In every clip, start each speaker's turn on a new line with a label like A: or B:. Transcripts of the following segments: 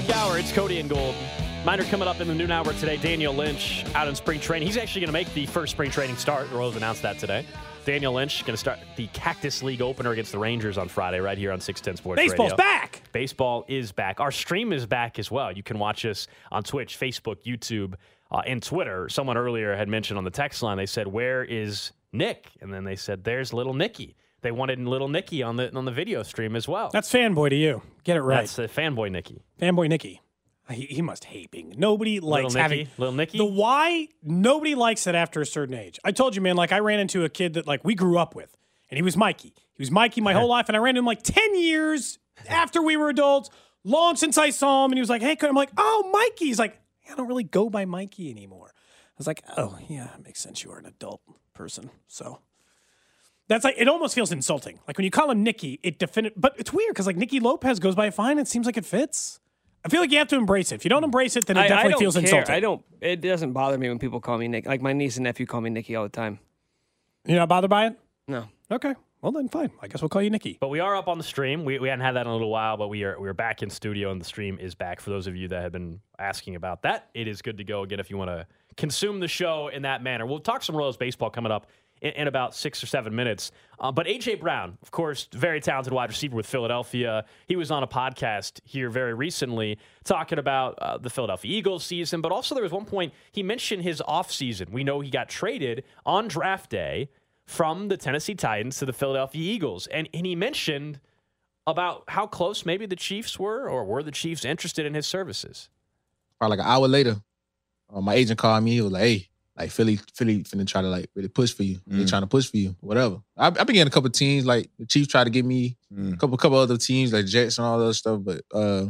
A: o'clock hour. It's Cody and Gold. Minor coming up in the noon hour today. Daniel Lynch out in spring training. He's actually going to make the first spring training start. The Royals announced that today. Daniel Lynch going to start the Cactus League opener against the Rangers on Friday, right here on 610 Sports
B: Baseball's
A: Radio.
B: back.
A: Baseball is back. Our stream is back as well. You can watch us on Twitch, Facebook, YouTube, uh, and Twitter. Someone earlier had mentioned on the text line, they said, Where is Nick? And then they said, There's little Nicky. They wanted little Nikki on the on the video stream as well.
B: That's fanboy to you. Get it right.
A: That's the fanboy Nikki.
B: fanboy Nikki. He, he must hate being. Nobody likes
A: Nicky?
B: having
A: Little Nikki.
B: The why nobody likes it after a certain age. I told you, man. Like I ran into a kid that like we grew up with, and he was Mikey. He was Mikey my whole life, and I ran into him like ten years after we were adults. Long since I saw him, and he was like, "Hey," I'm like, "Oh, Mikey." He's like, "I don't really go by Mikey anymore." I was like, "Oh, yeah, it makes sense. You are an adult person, so." That's like it almost feels insulting. Like when you call him Nicky, it definite. But it's weird because like Nicky Lopez goes by fine. It seems like it fits. I feel like you have to embrace it. If you don't embrace it, then it
C: I, I
B: definitely
C: don't
B: feels
C: care.
B: insulting.
C: I don't. It doesn't bother me when people call me Nick. Like my niece and nephew call me Nicky all the time.
B: You're not bothered by it?
C: No.
B: Okay. Well then, fine. I guess we'll call you Nicky.
A: But we are up on the stream. We, we hadn't had that in a little while, but we are we are back in studio and the stream is back. For those of you that have been asking about that, it is good to go again if you want to consume the show in that manner. We'll talk some Royals baseball coming up in, in about six or seven minutes. Uh, but AJ Brown, of course, very talented wide receiver with Philadelphia. He was on a podcast here very recently talking about uh, the Philadelphia Eagles season, but also there was one point he mentioned his offseason. We know he got traded on draft day from the Tennessee Titans to the Philadelphia Eagles. And, and he mentioned about how close maybe the Chiefs were, or were the Chiefs interested in his services?
D: Probably like an hour later, uh, my agent called me. He was like, "Hey, like Philly, Philly finna try to like really push for you. They
E: Mm.
D: trying to push for you, whatever." I, I've been getting a couple teams like the Chiefs tried to get me,
E: Mm.
D: a couple couple other teams like Jets and all that stuff, but uh,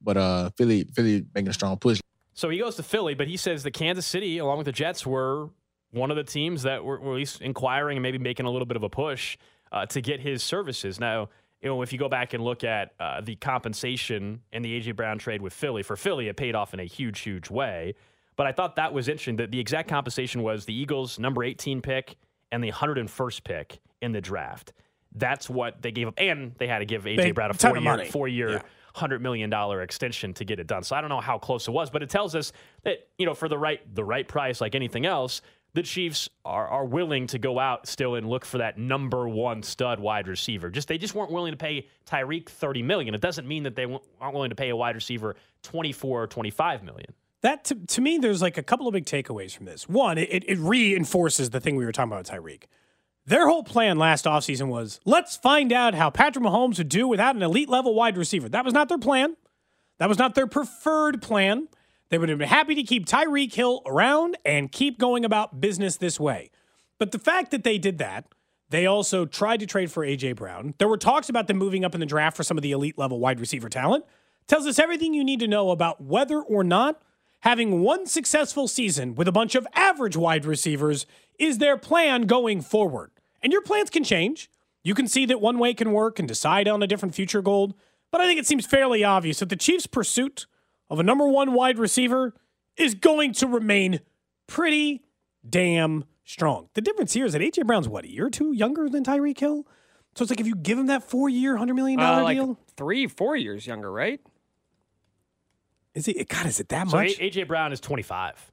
D: but uh, Philly, Philly making a strong push.
A: So he goes to Philly, but he says that Kansas City, along with the Jets, were one of the teams that were, were at least inquiring and maybe making a little bit of a push uh, to get his services. Now, you know, if you go back and look at uh, the compensation in the AJ Brown trade with Philly, for Philly, it paid off in a huge, huge way. But I thought that was interesting that the exact compensation was the Eagles' number 18 pick and the 101st pick in the draft. That's what they gave up, and they had to give AJ Brown a four-year, four-year,
B: Yeah.
A: hundred million dollar extension to get it done. So I don't know how close it was, but it tells us that you know for the right the right price, like anything else, the Chiefs are are willing to go out still and look for that number one stud wide receiver. Just they just weren't willing to pay Tyreek thirty million. It doesn't mean that they aren't willing to pay a wide receiver twenty four or twenty five million.
B: That to, to me, there's like a couple of big takeaways from this. One, it, it reinforces the thing we were talking about with Tyreek. Their whole plan last offseason was let's find out how Patrick Mahomes would do without an elite level wide receiver. That was not their plan. That was not their preferred plan. They would have been happy to keep Tyreek Hill around and keep going about business this way. But the fact that they did that, they also tried to trade for A.J. Brown. There were talks about them moving up in the draft for some of the elite level wide receiver talent. Tells us everything you need to know about whether or not having one successful season with a bunch of average wide receivers is their plan going forward. And your plans can change. You can see that one way can work and decide on a different future goal. But I think it seems fairly obvious that the Chiefs' pursuit of a number one wide receiver is going to remain pretty damn strong. The difference here is that AJ Brown's what, a year or two younger than Tyreek Hill? So it's like if you give him that four year, $100 million
C: Uh, like
B: deal,
C: three, four years younger, right?
B: Is it, God, is it that
A: So A-
B: much?
A: AJ Brown is twenty five.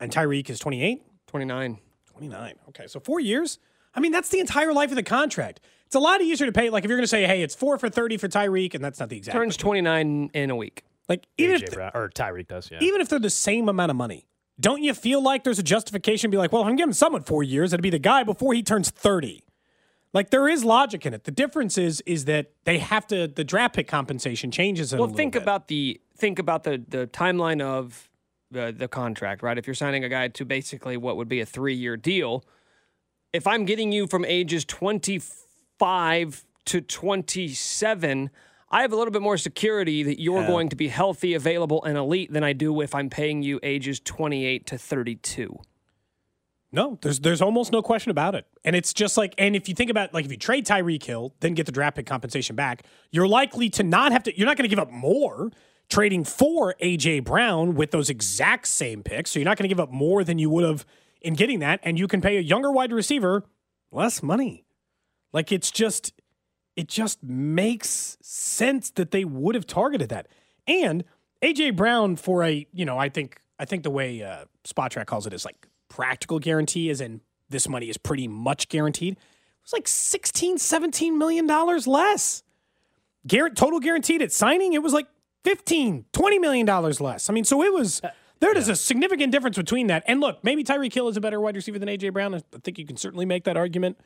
B: and Tyreek is 28?
C: Twenty nine.
B: 29. Okay, so four years. I mean, that's the entire life of the contract. It's a lot easier to pay. Like if you're going to say, "Hey, it's four for 30 for Tyreek," and that's not the exact.
C: Turns
B: but,
C: twenty nine in a week.
B: like even
A: AJ
B: if
A: Brown or Tyreek does. Yeah.
B: even if they're the same amount of money, don't you feel like there's a justification? to Be like, well, if I'm giving someone four years, it'd be the guy before he turns 30. Like there is logic in it. The difference is is that they have to the draft pick compensation changes. It a
C: Well,
B: little
C: think
B: bit.
C: about the think about the the timeline of the the contract, right? If you're signing a guy to basically what would be a three year deal, if I'm getting you from ages 25 to 27, I have a little bit more security that you're going to be healthy, available, and elite than I do if I'm paying you ages 28 to 32.
B: No, there's there's almost no question about it. And it's just like, and if you think about like if you trade Tyreek Hill, then get the draft pick compensation back, you're likely to not have to. You're not going to give up more trading for AJ Brown with those exact same picks. So you're not going to give up more than you would have in getting that, and you can pay a younger wide receiver less money. Like it's just, it just makes sense that they would have targeted that. And AJ Brown for a, you know, I think I think the way uh, Spotrac calls it is like practical guarantee, as in this money is pretty much guaranteed. It was like 16, 17 million dollars less. Guar- total guaranteed at signing, it was like 15, 20 million dollars less. I mean, so it was there is a significant difference between that. And look, maybe Tyreek Hill is a better wide receiver than AJ Brown. I think you can certainly make that argument.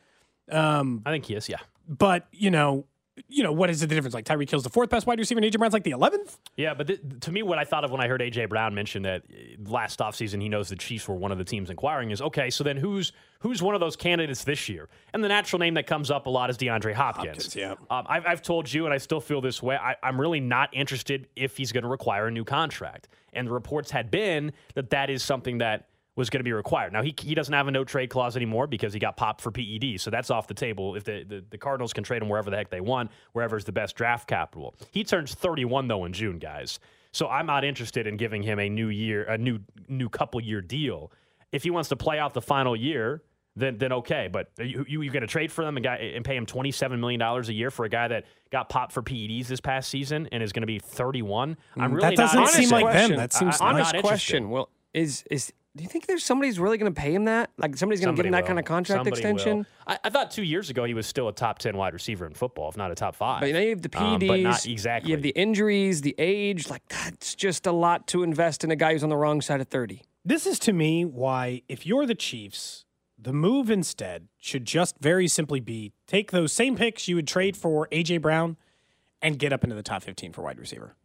B: Um,
A: I think he is. Yeah.
B: but you know, you know, what is the difference? Like Tyreek Hill's the fourth best wide receiver, and AJ Brown's like the eleventh.
A: Yeah, but th- to me, what I thought of when I heard AJ Brown mention that uh, last offseason he knows the Chiefs were one of the teams inquiring is okay. So then who's who's one of those candidates this year? And the natural name that comes up a lot is DeAndre Hopkins.
B: Hopkins, yeah.
A: Um, I've, I've told you, and I still feel this way. I, I'm really not interested if he's going to require a new contract. And the reports had been that that is something that was going to be required. Now he he doesn't have a no trade clause anymore because he got popped for PED, so that's off the table. If the, the, the Cardinals can trade him wherever the heck they want, wherever's the best draft capital. He turns 31 though in June, guys. So I'm not interested in giving him a new year, a new new couple year deal. If he wants to play out the final year, then then okay. But you you, you going to trade for them and, guy, and pay him 27 million dollars a year for a guy that got popped for PEDs this past season and is going to be 31? I'm really
B: Mm, that doesn't
A: not
B: seem
A: interested.
B: like them. That seems
A: I- I'm
B: nice.
C: Honest
A: not
C: question. Well, is is do you think there's somebody's really going to pay him that? Like somebody's going to give him that
A: Somebody
C: kind of contract
A: Somebody
C: extension?
A: will. I, I thought two years ago he was still a top 10 wide receiver in football, if not a top five.
C: But now you have the
A: Um, but not exactly.
C: You have the injuries, the age. Like that's just a lot to invest in a guy who's on the wrong side of thirty.
B: This is to me why, if you're the Chiefs, the move instead should just very simply be take those same picks you would trade for AJ Brown and get up into the top 15 for wide receiver.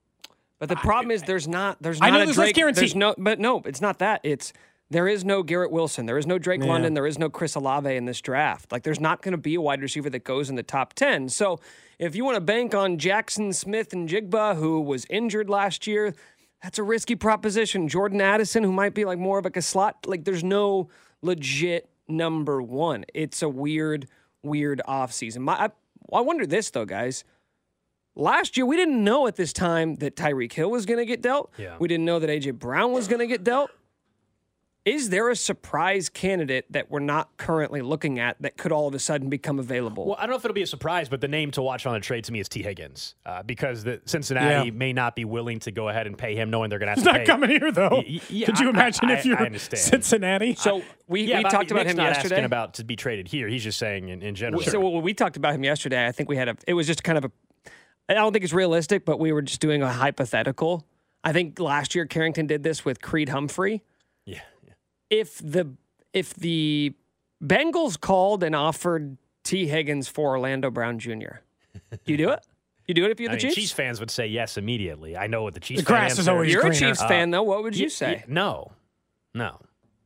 C: But the problem is there's not there's
B: I know
C: a
B: there's less
C: Drake,
B: guarantee.
C: There's no, but no, it's not that. It's there is no Garrett Wilson, there is no Drake
B: Yeah.
C: London, there is no Chris Olave in this draft. Like there's not going to be a wide receiver that goes in the top ten. So if you want to bank on Jaxon Smith-Njigba, who was injured last year, that's a risky proposition. Jordan Addison, who might be like more of like a slot, like there's no legit number one. It's a weird, weird offseason. My, I, I wonder this though, guys. Last year, we didn't know at this time that Tyreek Hill was going to get dealt.
A: Yeah.
C: We didn't know that AJ Brown was going to get dealt. Is there a surprise candidate that we're not currently looking at that could all of a sudden become available?
A: Well, I don't know if it'll be a surprise, but the name to watch on a trade to me is Tee Higgins uh, because the Cincinnati
B: Yeah.
A: may not be willing to go ahead and pay him, knowing they're going to have
B: He's
A: to
B: not
A: pay.
B: coming here, though.
A: Y- yeah,
B: Could you imagine
A: I-
B: if you're
A: I understand.
B: Cincinnati?
C: so we,
A: yeah,
C: we talked about
A: Nick's
C: him
A: not
C: yesterday.
A: asking about to be traded here. He's just saying in, in general.
C: So when we talked about him yesterday, I think we had a. It was just kind of a. I don't think it's realistic, but we were just doing a hypothetical. I think last year Carrington did this with Creed Humphrey.
A: yeah, yeah.
C: If the if the Bengals called and offered Tee Higgins for Orlando Brown Jr., you do it? You do it if you're
A: I
C: the
A: mean,
C: Chiefs?
A: Chiefs fans would say yes immediately. I know what the Chiefs
B: The grass
A: fan
B: is always
C: You're a
B: greener.
C: Chiefs fan, though. What would you
A: Y-
C: say?
A: y- no, no.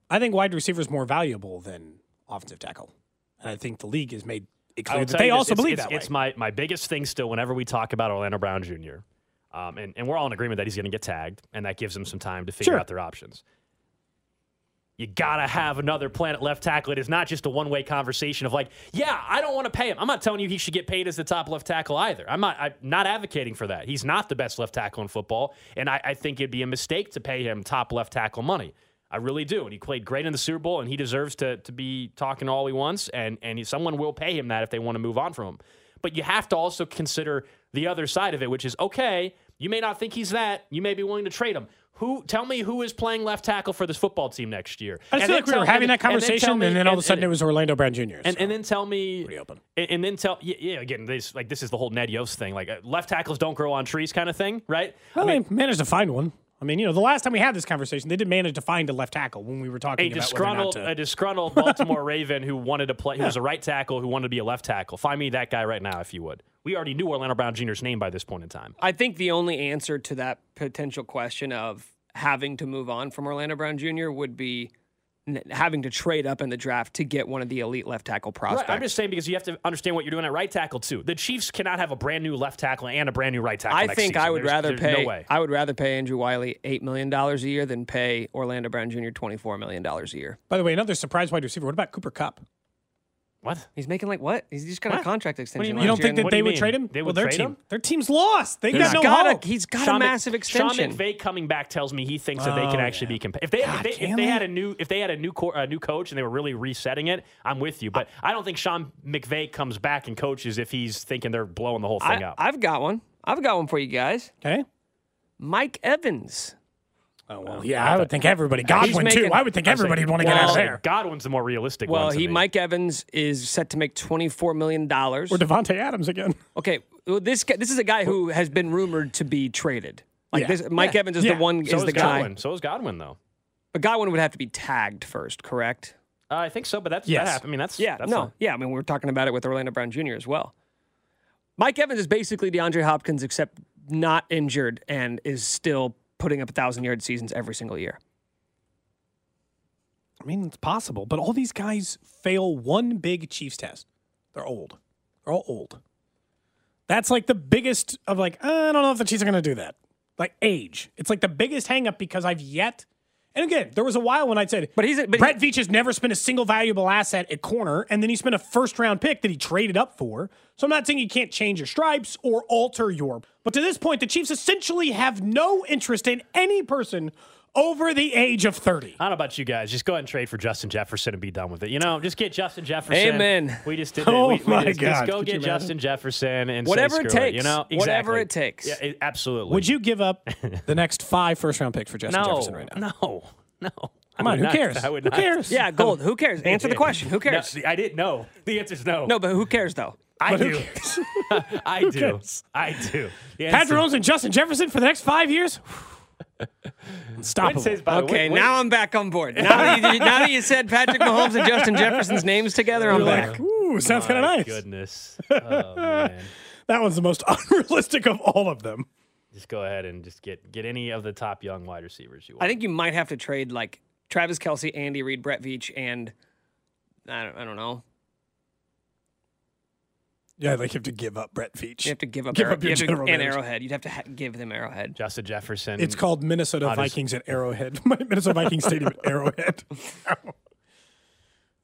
B: I think wide receiver is more valuable than offensive tackle. And I think the league has made it
A: I
B: clear that they
A: this,
B: also
A: it's,
B: believe
A: it's,
B: that
A: it's my, my biggest thing still whenever we talk about Orlando Brown Jr. Um, and, and we're all in agreement that he's going to get tagged, and that gives him some time to figure
B: Sure.
A: out their options. You got to have another plan at left tackle. It is not just a one way conversation of like, yeah, I don't want to pay him. I'm not telling you he should get paid as the top left tackle either. I'm not, I'm not advocating for that. He's not the best left tackle in football, and I, I think it'd be a mistake to pay him top left tackle money. I really do. And he played great in the Super Bowl, and he deserves to, to be talking all he wants, and, and he, someone will pay him that if they want to move on from him. But you have to also consider the other side of it, which is okay, you may not think he's that. You may be willing to trade him. Who tell me who is playing left tackle for this football team next year?
B: I just
A: And
B: feel like we were having
A: and-
B: that conversation, and,
A: me-
B: then all of a sudden it was Orlando Brown Jr.
A: and,
B: so.
A: and then tell me
B: Pretty open.
A: And, and then tell yeah, yeah again this like this is the whole Ned Yost thing like uh, left tackles don't grow on trees kind of thing right
B: well,
A: I mean
B: managed to find one. I mean, you know, the last time we had this conversation, they did manage to find a left tackle when we were talking
A: a
B: about
A: disgruntled
B: whether or
A: a disgruntled Baltimore Raven who wanted to play who was a right tackle who wanted to be a left tackle find me that guy right now if you would we already knew Orlando Brown Jr.'s name by this point in time
C: I think the only answer to that potential question of having to move on from Orlando Brown Jr. would be n- having to trade up in the draft to get one of the elite left tackle prospects.
A: Right, I'm just saying because you have to understand what you're doing at right tackle too. The Chiefs cannot have a brand new left tackle and a brand new right tackle.
C: I
A: next
C: think
A: season.
C: I would
A: There's-
C: rather
A: there's
C: pay.
A: No way.
C: I would rather pay Andrew Wylie eight million dollars a year than pay Orlando Brown Jr. twenty four million dollars a year.
B: By the way, another surprise wide receiver. What about Cooper Kupp?
A: What?
C: He's making like what? He's just got a
A: What?
C: contract
A: do you
C: extension.
A: mean?
B: You
C: last
B: don't
C: year,
B: think that
A: What do
B: they
A: you
B: would
A: mean?
B: trade him?
A: They
B: well,
A: would
B: their
A: trade
B: team,
A: him?
B: their team's lost. They
C: He's
B: got no
C: got
B: hope.
C: a he's got a
A: Sean Mc-
C: massive extension.
A: Sean McVay coming back tells me he thinks that they
B: Oh,
A: can actually
B: yeah.
A: be competitive. If they,
B: God,
A: if they,
B: can
A: if they
B: they?
A: had a new if they had a new co- a new coach and they were really resetting it, I'm with you. But I don't think Sean McVay comes back and coaches if he's thinking they're blowing the whole thing
C: I,
A: up.
C: I've got one. I've got one for you guys.
B: Okay.
C: Mike Evans.
B: Oh well, yeah, I would think everybody. Godwin too. I would think everybody would want to get out of there.
A: Godwin's the more realistic one.
C: Well,
A: to
C: he
A: me.
C: Mike Evans is set to make twenty four million dollars.
B: Or Davante Adams again.
C: Okay, well, this this is a guy who has been rumored to be traded. Like
B: Yeah.
C: this, Mike
B: Yeah.
C: Evans is
B: Yeah.
C: the one
A: So
C: is
A: is
C: the guy.
A: Godwin. So is Godwin, though.
C: But Godwin would have to be tagged first, correct?
A: Uh, I think so, but that's
B: Yes.
A: that. I mean, that's
C: Yeah,
A: That's
C: no,
A: not-
C: yeah. I mean, we are talking about it with Orlando Brown Jr. as well. Mike Evans is basically DeAndre Hopkins, except not injured and is still putting up a thousand yard seasons every single year.
B: I mean, it's possible, but all these guys fail one big Chiefs test. They're old. They're all old. That's like the biggest of like, uh, I don't know if the Chiefs are going to do that. Like age. It's like the biggest hang up because I've yet. And again, there was a while when I said,
C: But he's a- but
B: Brett Veach has never spent a single valuable asset at corner, and then he spent a first round pick that he traded up for. So I'm not saying you can't change your stripes or alter your. But to this point, the Chiefs essentially have no interest in any person over the age of 30.
A: I don't know about you guys. Just go ahead and trade for Justin Jefferson and be done with it. You know, just get Justin Jefferson.
C: Amen.
A: We just did
B: Oh.
A: We, we
B: my
A: just,
B: God.
A: Just go
B: Could
A: get? Justin Jefferson and say
C: Whatever it
A: screw
C: takes.
A: you know,
C: Whatever it takes.
A: Yeah, it- absolutely.
B: Would you give up the next five first round picks for Justin
A: No,
B: Jefferson right now?
A: no, no.
B: Come on, who cares? Who
A: not.
B: cares?
C: Yeah, gold. Who cares? Answer the question. Who cares?
A: No, I didn't know. The answer's no.
C: No, but who cares though?
A: I
B: But who
A: do.
B: cares?
A: I do.
B: cares?
A: I do. The
B: Patrick
A: answer-
B: Mahomes and Justin Jefferson for the next five years? Stop
A: Win says
B: it.
C: Okay,
A: way-
C: now I'm back on board. Now that, you, now that you said Patrick Mahomes and Justin Jefferson's names together, I'm back.
B: Ooh, sounds kind of nice.
A: Goodness. Oh man.
B: That one's the most unrealistic of all of them.
A: Just go ahead and just get get any of the top young wide receivers you want.
C: I think you might have to trade like Travis Kelce, Andy Reid, Brett Veach, and I don't, I don't know.
B: Yeah, like you have to give up Brett Veach.
C: You have to give up,
B: Give
C: Arrow,
B: up your
C: you have to- and. Arrowhead. You'd have to ha- give them Arrowhead.
A: Justin Jefferson.
B: It's called Minnesota
A: I'll
B: Vikings at Arrowhead. Minnesota Vikings Stadium at Arrowhead.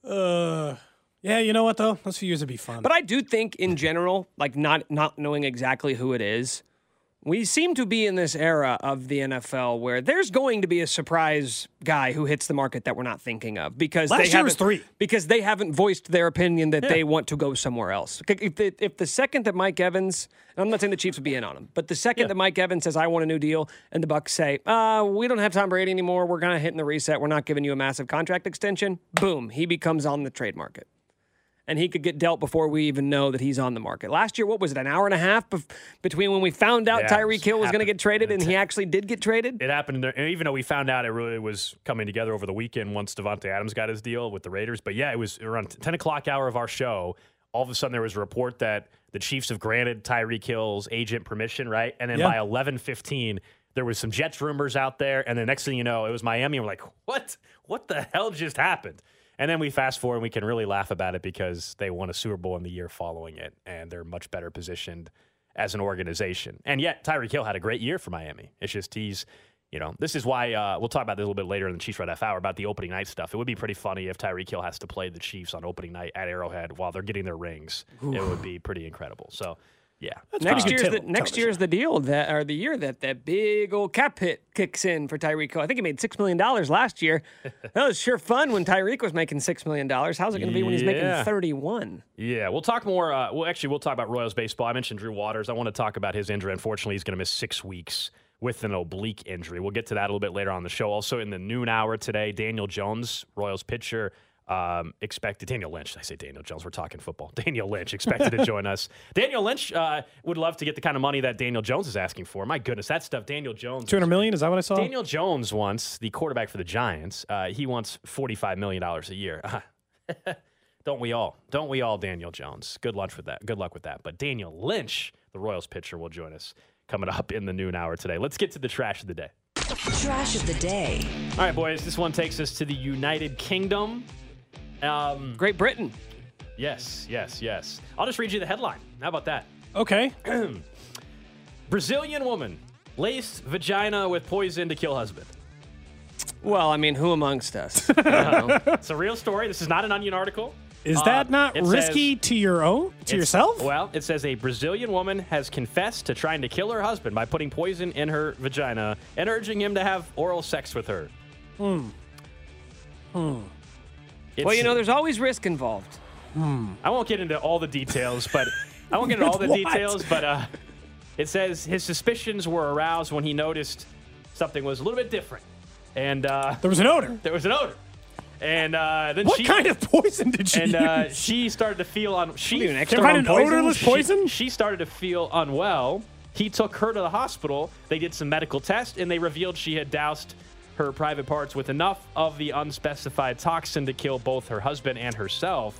B: uh, yeah, you know what though? Those few years would be fun.
C: But I do think, in general, like not not knowing exactly who it is, we seem to be in this era of the NFL where there's going to be a surprise guy who hits the market that we're not thinking of because
B: Last
C: they
B: year was three.
C: because they haven't voiced their opinion that they want to go somewhere else. If the, if the second that Mike Evans, and I'm not saying the Chiefs would be in on him, but the second that Mike Evans says I want a new deal, and the Bucs say, uh, we don't have Tom Brady anymore, we're kind of hitting the reset, we're not giving you a massive contract extension. Boom, he becomes on the trade market and he could get dealt before we even know that he's on the market. Last year, what was it, an hour and a half bef- between when we found out
A: Yeah,
C: Tyreek Hill was going to get traded and he actually did get traded?
A: It happened, there, and even though we found out it really was coming together over the weekend once Davante Adams got his deal with the Raiders. But yeah, it was around 10 o'clock hour of our show. All of a sudden, there was a report that the Chiefs have granted Tyreek Hill's agent permission, right? And then
B: Yeah.
A: by 11:15, there was some Jets rumors out there, and the next thing you know, it was Miami. We're like, what? What the hell just happened? And then we fast forward and we can really laugh about it because they won a Super Bowl in the year following it, and they're much better positioned as an organization. And yet, Tyreek Hill had a great year for Miami. It's just he's, you know, this is why uh, we'll talk about this a little bit later in the Chiefs Red F Hour about the opening night stuff. It would be pretty funny if Tyreek Hill has to play the Chiefs on opening night at Arrowhead while they're getting their rings. It would be pretty incredible. So, yeah.
C: Next
B: good
C: year's the, next year's the deal that or the year that that big old cap hit kicks in for Tyreek I think he made six million dollars last year. that was sure fun when Tyreek was making six million dollars. How's it going to be when he's making thirty one?
A: Yeah, we'll talk more. Uh, well, actually, we'll talk about Royals baseball. I mentioned Drew Waters. I want to talk about his injury. Unfortunately, he's going to miss six weeks with an oblique injury. We'll get to that a little bit later on the show. Also, in the noon hour today, Daniel Jones, Royals pitcher, um, expected. Daniel Lynch. I say Daniel Jones. We're talking football. Daniel Lynch expected to join us. Daniel Lynch uh, would love to get the kind of money that Daniel Jones is asking for. My goodness, that stuff. Daniel Jones.
B: 200 million? Is that what I saw?
A: Daniel Jones wants the quarterback for the Giants. Uh, he wants forty-five million dollars a year. Don't we all? Don't we all, Daniel Jones? Good luck with that. Good luck with that. But Daniel Lynch, the Royals pitcher, will join us coming up in the noon hour today. Let's get to the trash of the day.
E: Trash of the day.
A: All right, boys. This one takes us to the United Kingdom. Um,
C: Great Britain.
A: yes, yes, yes. I'll just read you the headline. How about that?
B: Okay.
A: Brazilian woman laced vagina with poison to kill husband.
C: Well, I mean, who amongst us? I.
A: It's a real story. This is not an Onion article.
B: Is
A: Uh,
B: that not risky
A: says-
B: to your own? To yourself?
A: Well, it says a Brazilian woman has confessed to trying to kill her husband by putting poison in her vagina and urging him to have oral sex with her. Hmm. Hmm.
C: Well, you know, there's always risk involved.
A: I won't get into all the details, but I won't get into all the
B: What?
A: details, but uh, It says his suspicions were aroused when he noticed something was a little bit different, and uh,
B: There was an odor.
A: there was an odor. And uh, then
B: What
A: she
B: kind of poison did she
A: and
B: use?
A: uh, she started to feel on. She
C: What an
B: Can
C: expert
B: I find
C: on
B: an
C: poison?
B: odorless
A: she-
B: poison?
A: She, started to feel unwell. He took her to the hospital. They did some medical tests, and they revealed she had doused her private parts with enough of the unspecified toxin to kill both her husband and herself.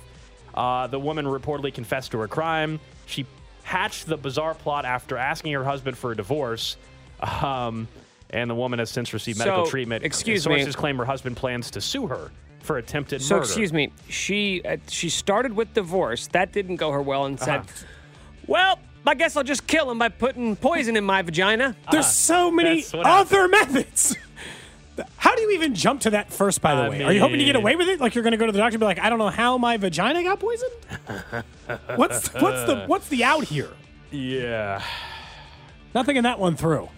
A: Uh, the woman reportedly confessed to her crime. She hatched the bizarre plot after asking her husband for a divorce. Um, and the woman has since received medical
C: So,
A: treatment.
C: excuse me.
A: Sources claim her husband plans to sue her for attempted
C: So
A: murder.
C: excuse me, she uh, she started with divorce. That didn't go her well, and said,
A: Uh-huh.
C: "Well, I guess I'll just kill him by putting poison in my vagina."
B: There's so many
A: That's what
B: other methods. How do you even jump to that first, by the
A: I
B: way? Are you hoping to get away with it? Like you're going to go to the doctor and be like, I don't know how my vagina got poisoned? what's what's the what's the out here?
A: yeah.
B: Nothing in that one through.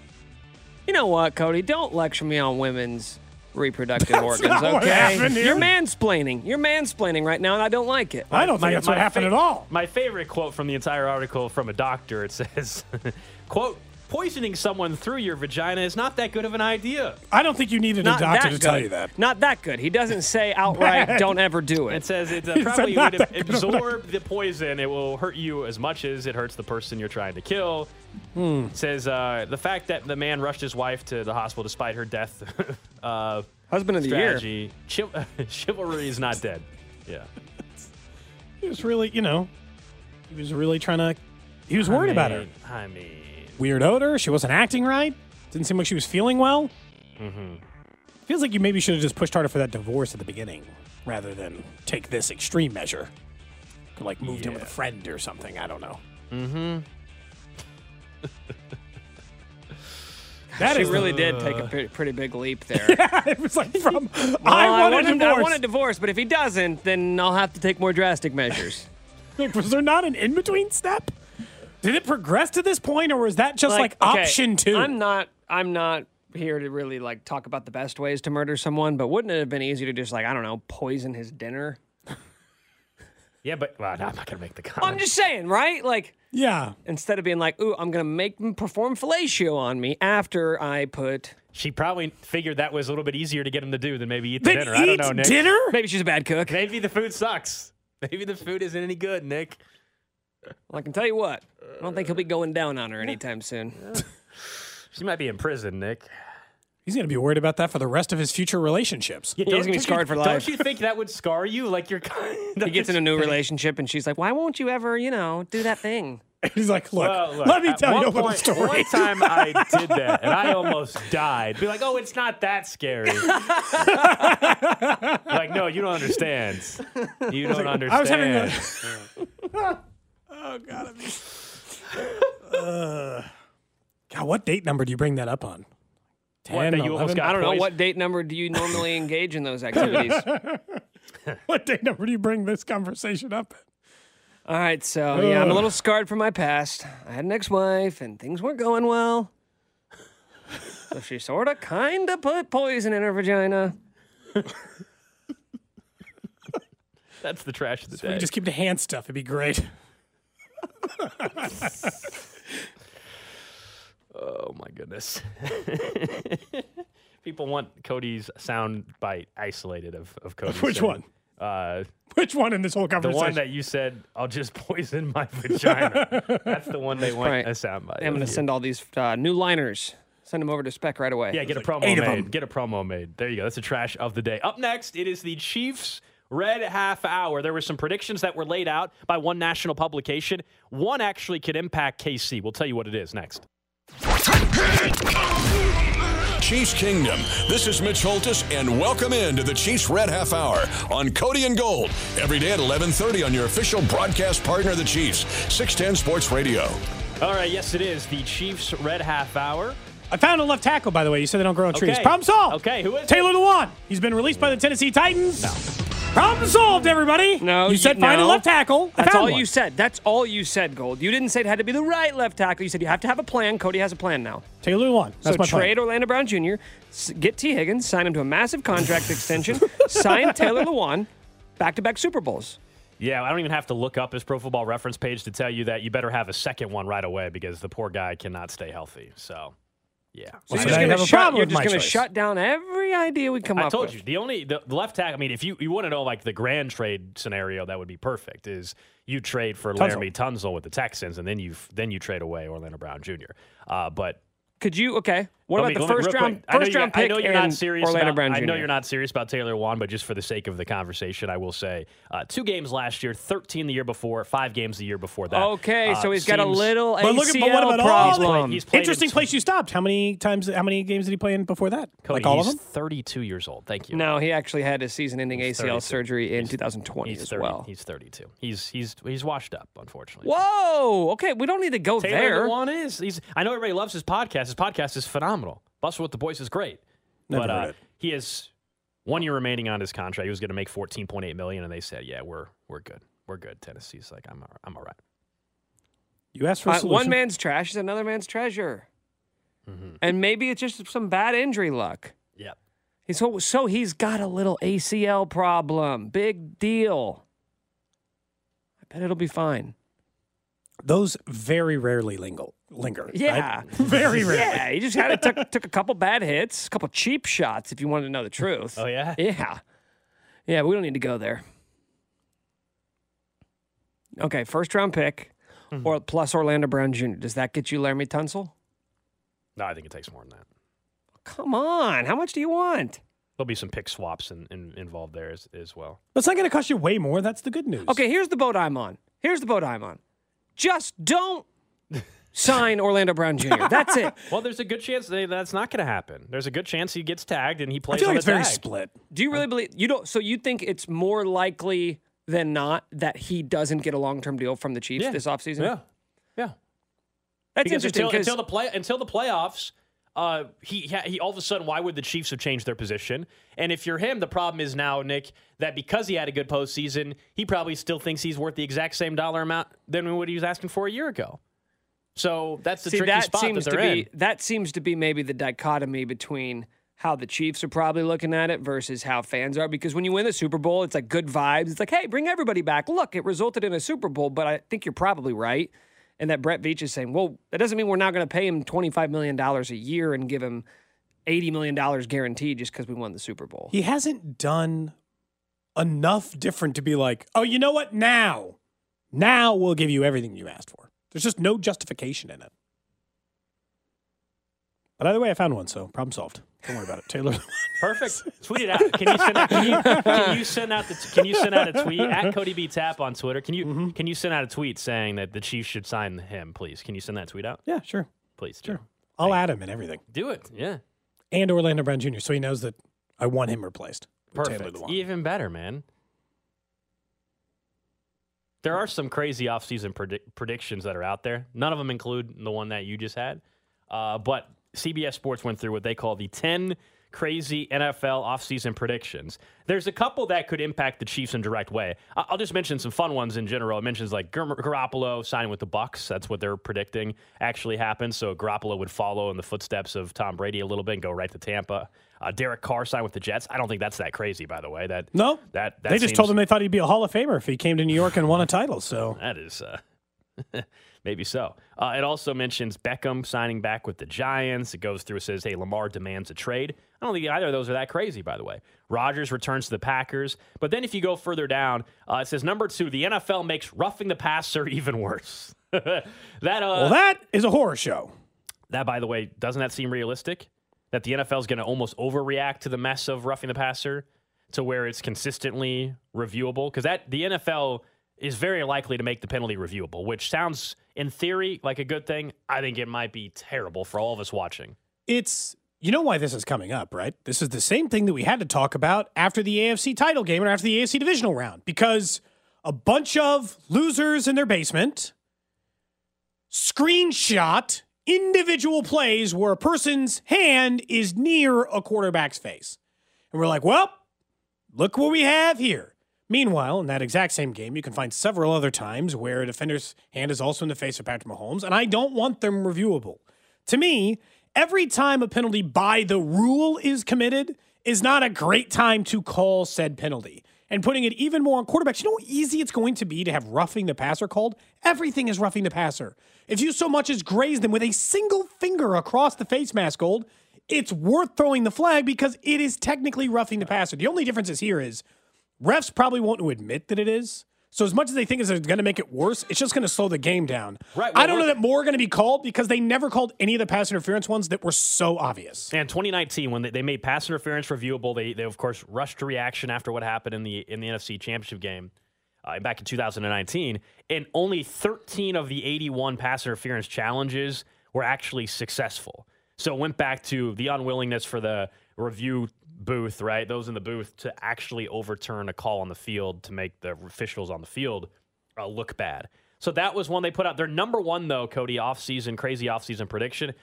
C: You know what, Cody? Don't lecture me on women's reproductive
B: That's
C: organs,
B: not what
C: okay?
B: happened here.
C: You're mansplaining. You're mansplaining right now, and I don't like it.
B: I don't think
A: My-
B: that's what happened
A: fa-
B: at all.
A: My favorite quote from the entire article from a doctor it says, quote, poisoning someone through your vagina is not that good of an idea.
B: I don't think you needed a doctor
C: that
B: to tell you that.
C: Not that good. He doesn't say outright, "Don't ever do
A: It
C: it."
A: says it uh,
B: said
A: probably
B: not
A: would
B: that good of an
A: absorb the poison. It will hurt you as much as it hurts the person you're trying to kill.
B: Hmm.
A: It says uh, the fact that the man rushed his wife to the hospital despite her death uh,
C: Husband of the year.
A: Chiv- chivalry is not dead. Yeah.
B: He was really, you know, he was really trying to. He was worried about her.
A: I mean- I mean,
B: Weird odor. She wasn't acting right. Didn't seem like she was feeling well.
A: Mm-hmm.
B: Feels like you maybe should have just pushed harder for that divorce at the beginning, rather than take this extreme measure. Could like moved in with a friend or something. I don't know.
A: mm-hmm.
B: That
C: She
B: is
C: really did take a pretty, pretty big leap there.
B: yeah, it was like from
C: Well,
B: I want a
C: want
B: divorce.
C: I want a divorce, but if he doesn't, then I'll have to take more drastic measures.
B: Like, was there not an in between step? Did it progress to this point, or was that just like,
C: okay,
B: option two?
C: I'm not. I'm not here to really like talk about the best ways to murder someone, but wouldn't it have been easier to just like I don't know, poison his dinner?
A: Yeah, but well, no, I'm not gonna make the comment.
C: I'm just saying, right? Like
B: yeah.
C: instead of being like, "Ooh, I'm gonna make him perform fellatio on me," after I put.
A: She probably figured that was a little bit easier to get him to do than maybe eat the
B: Then
A: dinner. I don't know, Nick.
B: dinner?
C: Maybe she's a bad cook.
A: Maybe the food sucks. Maybe the food isn't any good, Nick.
C: Well, I can tell you what, I don't think he'll be going down on her anytime soon.
A: She might be in prison, Nick.
B: He's gonna be worried about that for the rest of his future relationships.
A: Yeah,
C: he's
A: don't-
C: gonna be
A: don't
C: scarred
A: you,
C: for life.
A: Don't you think that would scar you? Like you're kind
C: He gets in a new relationship, and she's like, "Why won't you ever, you know, do that thing?"
B: He's like, look,
A: Well, look,
B: let me
A: at
B: tell you a
A: one
B: little
A: point-
B: story.
A: One time I did that and I almost died. Be like, oh, it's not that scary. like, no, you don't understand. You don't understand.
B: I was having a. oh god, I mean, uh, God, what date number do you bring that up on?
A: What,
B: 10,
A: that you
B: 11?
A: got
C: I don't know what date number do you normally engage in those activities.
B: What date number do you bring this conversation up? At?
C: All right, so yeah, I'm a little scarred from my past. I had an ex-wife, and things weren't going well. So she sort of, kind of put poison in her vagina.
A: That's the trash of the
B: We
A: day.
B: could just keep the hand stuff. It'd be great.
A: Oh my goodness. People want Cody's sound bite isolated of, of Cody.
B: Which
A: saying,
B: one?
A: Uh,
B: Which one in this whole conversation?
A: the
B: conversation?
A: one that you said, I'll just poison my vagina. That's the one they want
C: Right.
A: a sound bite.
C: I'm going
A: of
C: to
A: you.
C: send all these uh, new liners. Send them over to Spec right away.
A: Yeah, get a promo
B: eight of
A: made. Get a promo made. There you go. That's the trash of the day. Up next, it is the Chiefs Red Half Hour. There were some predictions that were laid out by one national publication. One actually could impact KC. We'll tell you what it is next.
F: Chiefs Kingdom. This is Mitch Holthus, and welcome into the Chiefs Red Half Hour on Cody and Gold every day at 11:30 on your official broadcast partner, the Chiefs, 610 Sports Radio.
A: All right, yes, it is the Chiefs Red Half Hour.
B: I found a left tackle, by the way. You said they don't grow on trees.
A: Okay.
B: Problem solved.
A: Okay, who is it?
B: Taylor Lewan. He's been released by the Tennessee Titans. Problem solved, everybody.
C: No,
B: you said find a left tackle. I
C: That's
B: found
C: all
B: one.
C: you said. That's all you said, Gold. You didn't say it had to be the right left tackle. You said you have to have a plan. Cody has a plan now.
B: Taylor Lewan. That's
C: so
B: my
C: trade
B: plan.
C: Orlando Brown Jr., get Tee Higgins, sign him to a massive contract extension, sign Taylor Lewan, back-to-back Super Bowls.
A: Yeah, I don't even have to look up his Pro Football Reference page to tell you that you better have a second one right away because the poor guy cannot stay healthy. So, yeah.
C: So
B: Well,
C: you're just going
B: a
C: to shut,
B: problem
C: you're just gonna shut down every idea we come
A: I
C: up with.
A: I told you the only the, the left tackle. I mean, if you you want to know like the grand trade scenario, that would be perfect. Is you trade for
B: Tunsil.
A: Laremy Tunsil with the Texans, and then you then you trade away Orlando Brown Jr. Uh, but
C: Could you? Okay. What
A: let
C: about
A: me-
C: the
A: let me-
C: first round?
A: quick,
C: First
A: you-
C: round
A: I
C: pick
A: know you're
C: and
A: not serious
C: Orlando
A: about,
C: Brown Jr.
A: I know you're not serious about Taylor Lewan, but just for the sake of the conversation, I will say uh, two games last year, 13 the year before, five games the year before that.
C: Okay,
A: Uh,
C: so he's got a
A: seems-
C: little
B: But look at- but what
C: ACL
B: about all the-
C: problem.
A: He's played
B: Interesting
A: in-
B: place you stopped. How many times? How many games did he play in before that?
A: Cody,
B: like all of them.
A: 32 years old. Thank you.
C: no, he actually had his season-ending
A: He's
C: ACL
A: 32.
C: surgery in
A: He's-
C: 2020
A: he's
C: as
A: 30,
C: well.
A: He's 32. He's he's he's washed up, unfortunately.
C: Whoa. Okay, we don't need to go there.
A: Taylor
C: there.
A: Lewan is. He's. I know everybody loves his podcast. His podcast is phenomenal. Bussin' with the Boys is great.
B: Never
A: but
B: heard
A: uh,
B: it.
A: he has one year remaining on his contract. He was going to make 14.8 million, and they said, "Yeah, we're we're good. We're good." Tennessee's like, "I'm all- I'm all right."
B: You asked for a
C: Uh, one man's trash is another man's treasure.
A: Mm-hmm.
C: And maybe it's just some bad injury luck.
A: Yep.
C: He's so, so he's got a little ACL problem. Big deal. I bet it'll be fine.
B: Those very rarely linger. Linger. right?
C: Yeah.
B: very rarely.
C: Yeah, he just had it took took a couple bad hits, a couple cheap shots if you wanted to know the truth.
A: Oh yeah.
C: Yeah. Yeah, we don't need to go there. Okay, first round pick
A: Mm-hmm.
C: or plus Orlando Brown Jr. Does that get you Laremy Tunsil?
A: No, I think it takes more than that.
C: Come on. How much do you want?
A: There'll be some pick swaps in, in, involved there as, as well.
B: But it's not going to cost you way more. That's the good news.
C: Okay, here's the boat I'm on. Here's the boat I'm on. Just don't sign Orlando Brown Jr. That's it.
A: Well, there's a good chance that that's not going to happen. There's a good chance he gets tagged and he plays.
B: I
A: plays
B: feel
A: on
B: like it's
A: the
B: very
A: tag.
B: split.
C: Do you really believe you don't? So you think it's more likely than not that he doesn't get a long term deal from the Chiefs
A: Yeah.
C: this offseason?
A: Yeah, yeah.
C: That's
A: because
C: interesting
A: until,
C: 'cause-
A: until the play until the playoffs, uh, he he all of a sudden, why would the Chiefs have changed their position? And if you're him, the problem is now, Nick, that because he had a good postseason, he probably still thinks he's worth the exact same dollar amount than what he was asking for a year ago. So that's the
C: See,
A: tricky
C: that
A: spot
C: seems
A: that
C: to
A: they're
C: be
A: in.
C: that seems to be maybe the dichotomy between how the Chiefs are probably looking at it versus how fans are. Because when you win the Super Bowl, it's like good vibes. It's like, hey, bring everybody back. Look, it resulted in a Super Bowl, but I think you're probably right. And that Brett Veach is saying, well, that doesn't mean we're not going to pay him $25 million a year and give him $80 million guaranteed just because we won the Super Bowl.
B: He hasn't done enough different to be like, oh, you know what? Now, now we'll give you everything you asked for. There's just no justification in it. But either way, I found one, so problem solved. Don't worry about it, Taylor.
A: Perfect. Tweet it out. Can you send out? Can you, can you send out the? Can you send out a tweet at Cody B Tap on Twitter? Can you
B: Mm-hmm.
A: can you send out a tweet saying that the Chiefs should sign him? Please. Can you send that tweet out?
B: yeah, sure,
A: Please. do.
B: sure. I'll add him and everything,
A: Do it. Yeah.
B: and Orlando Brown Jr. So he knows that I want him replaced.
A: Perfect. Even better, man. There are some crazy offseason predi- predictions that are out there. None of them include the one that you just had. Uh, but CBS Sports went through what they call the 10 crazy NFL offseason predictions. There's a couple that could impact the Chiefs in direct way. I'll just mention some fun ones in general. It mentions like Gar- Garoppolo signing with the Bucs. That's what they're predicting actually happens. So Garoppolo would follow in the footsteps of Tom Brady a little bit and go right to Tampa. Uh, Derek Carr signed with the Jets. I don't think that's that crazy, by the way. That
B: No,
A: that, that
B: they just told him they thought he'd be a Hall of Famer if he came to New York and won a title. So
A: that is uh, maybe so. Uh, it also mentions Beckham signing back with the Giants. It goes through and says, "Hey, Lamar demands a trade." I don't think either of those are that crazy, by the way. Rodgers returns to the Packers, but then if you go further down, uh, it says number two: the NFL makes roughing the passer even worse. that uh,
B: well, that is a horror show.
A: that, by the way, doesn't that seem realistic? That the NFL is going to almost overreact to the mess of roughing the passer to where it's consistently reviewable? Because that the NFL is very likely to make the penalty reviewable, which sounds, in theory, like a good thing. I think it might be terrible for all of us watching.
B: It's you know why this is coming up, right? This is the same thing that we had to talk about after the AFC title game or after the AFC divisional round because a bunch of losers in their basement screenshot individual plays where a person's hand is near a quarterback's face. And we're like, well, look what we have here. Meanwhile, in that exact same game, you can find several other times where a defender's hand is also in the face of Patrick Mahomes, and I don't want them reviewable. To me, every time a penalty by the rule is committed is not a great time to call said penalty. And putting it even more on quarterbacks. You know how easy it's going to be to have roughing the passer called? Everything is roughing the passer. If you so much as graze them with a single finger across the face mask, Gold, it's worth throwing the flag because it is technically roughing the passer. The only difference is here is refs probably won't admit that it is. So as much as they think it's going to make it worse, it's just going to slow the game down.
A: Right,
B: I don't know that more are going to be called because they never called any of the pass interference ones that were so obvious.
A: And 2019, when they, they made pass interference reviewable, they, they of course rushed to reaction after what happened in the in the NFC Championship game uh, back in 2019. And only 13 of the 81 pass interference challenges were actually successful. So it went back to the unwillingness for the review booth, right? Those in the booth to actually overturn a call on the field to make the officials on the field uh, look bad. So that was one they put out. Their number one, though, Cody, offseason, crazy offseason prediction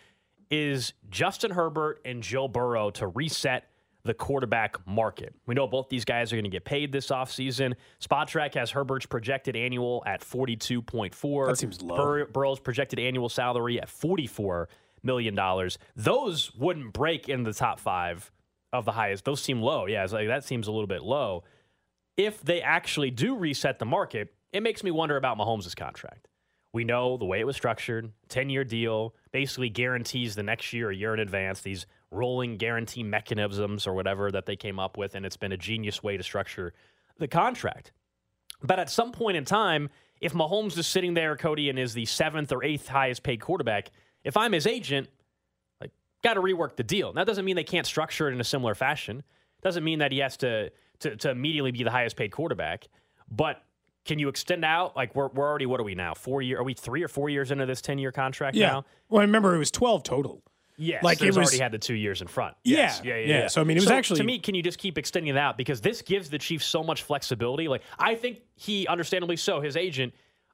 A: is Justin Herbert and Joe Burrow to reset the quarterback market. We know both these guys are going to get paid this offseason. Spotrac has Herbert's projected annual at 42.4.
B: That seems low.
A: Bur- Burrow's projected annual salary at 44 million dollars. Those wouldn't break in the top 5 of the highest. Those seem low. Yeah, like that seems a little bit low. If they actually do reset the market, it makes me wonder about Mahomes' contract. We know the way it was structured 10 year deal, basically guarantees the next year, a year in advance, these rolling guarantee mechanisms or whatever that they came up with. And it's been a genius way to structure the contract. But at some point in time, if Mahomes is sitting there, Cody, and is the seventh or eighth highest paid quarterback, if I'm his agent, got to rework the deal. That doesn't mean they can't structure it in a similar fashion. Doesn't mean that he has to, to, to immediately be the highest paid quarterback. But can you extend out? Like, we're, we're already, what are we now? Four year? Are we three or four years into this 10 year contract
B: Yeah.
A: now?
B: Well, I remember it was 12 total.
A: Yes,
B: Like, it was-
A: already had the two years in front.
B: Yeah,
A: Yes. yeah, yeah,
B: yeah.
A: yeah.
B: So, I mean, it was actually-
A: to me. Can you just keep extending it out because this gives the Chiefs so much flexibility? Like I think he, understandably so, his agent.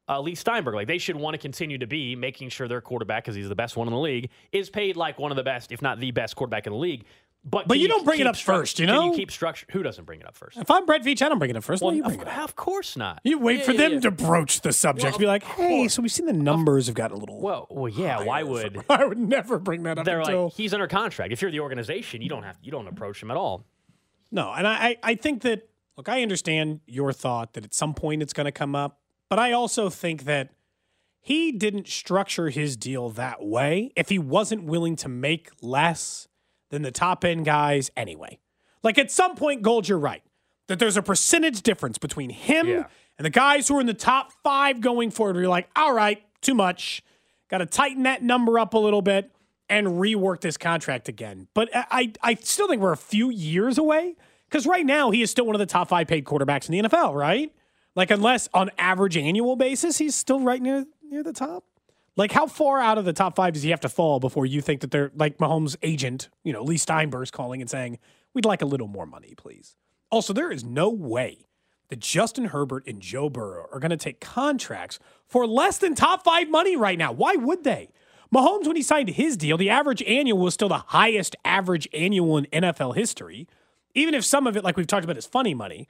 A: Uh, Leigh Steinberg, like they should want to continue to be making sure their quarterback, because he's the best one in the league, is paid like one of the best, if not the best quarterback in the league. But
B: But
A: can
B: you don't bring it up first, you
A: Can
B: know?
A: you keep structure? Who doesn't bring it up first?
B: If I'm Brett Veach, I don't bring it up first.
A: Well,
B: you
A: of,
B: it up.
A: of course not.
B: You wait
A: Yeah,
B: for
A: yeah,
B: them
A: yeah.
B: to broach the subject.
A: Well,
B: be like, hey, so we've seen the numbers have gotten a little.
A: Well, well, yeah. Why would
B: I would never bring that up
A: they're
B: until.
A: like he's under contract? If you're the organization, you don't have you don't approach him at all.
B: No, and I I think that look, I understand your thought that at some point it's going to come up, but I also think that he didn't structure his deal that way if he wasn't willing to make less than the top end guys anyway. Like at some point, Gold, you're right that there's a percentage difference between him
A: Yeah.
B: and the guys who are in the top five going forward. Where you're like, all right, too much. Got to tighten that number up a little bit and rework this contract again. But I, I I still think we're a few years away because right now he is still one of the top five paid quarterbacks in the NFL, right? Like unless on average annual basis he's still right near near the top. Like how far out of the top five does he have to fall before you think that they're like Mahomes' agent, you know, Leigh Steinberg's calling and saying, "We'd like a little more money, please." Also, there is no way that Justin Herbert and Joe Burrow are going to take contracts for less than top five money right now. Why would they? Mahomes, when he signed his deal, the average annual was still the highest average annual in NFL history. Even if some of it, like we've talked about, is funny money.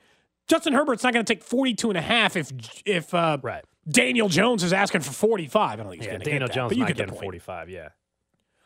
B: Justin Herbert's not going to take 42 and a half if if uh,
A: Right.
B: Daniel Jones is asking for 45. I don't think he's
A: Yeah,
B: going to
A: Daniel
B: that,
A: Jones
B: but you
A: not
B: get the
A: getting
B: point.
A: 45. Yeah.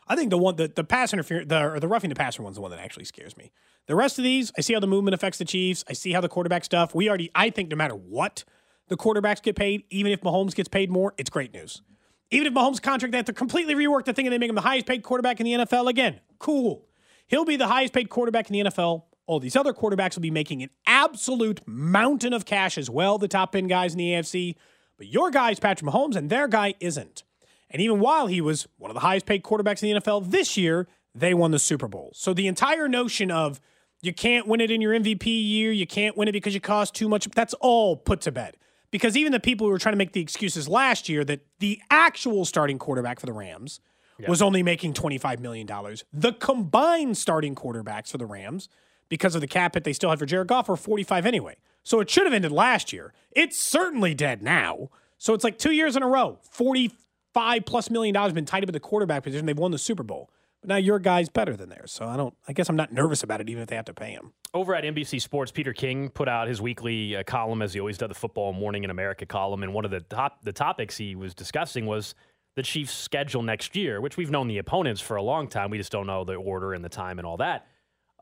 B: I think the one the, the pass interference the or the roughing the passer one's the one that actually scares me. The rest of these, I see how the movement affects the Chiefs. I see how the quarterback stuff. We already I think no matter what the quarterbacks get paid, even if Mahomes gets paid more, it's great news. Even if Mahomes' contract they have to completely rework the thing and they make him the highest paid quarterback in the NFL again, cool. He'll be the highest paid quarterback in the NFL. All these other quarterbacks will be making an absolute mountain of cash as well, the top end guys in the AFC. But your guy is Patrick Mahomes, and their guy isn't. And even while he was one of the highest paid quarterbacks in the NFL this year, they won the Super Bowl. So the entire notion of you can't win it in your MVP year, you can't win it because you cost too much, that's all put to bed. Because even the people who were trying to make the excuses last year that the actual starting quarterback for the Rams was only making $25 million, the combined starting quarterbacks for the Rams, because of the cap hit they still had for Jared Goff, were 45 anyway. So it should have ended last year. It's certainly dead now. So it's like two years in a row, 45 plus million dollars been tied up at the quarterback position. They've won the Super Bowl. But now your guy's better than theirs. So I don't, I guess I'm not nervous about it, even if they have to pay him.
A: Over at NBC Sports, Peter King put out his weekly uh, column, as he always does, the Football Morning in America column. And one of the top the topics he was discussing was the Chiefs' schedule next year, which we've known the opponents for a long time. We just don't know the order and the time and all that.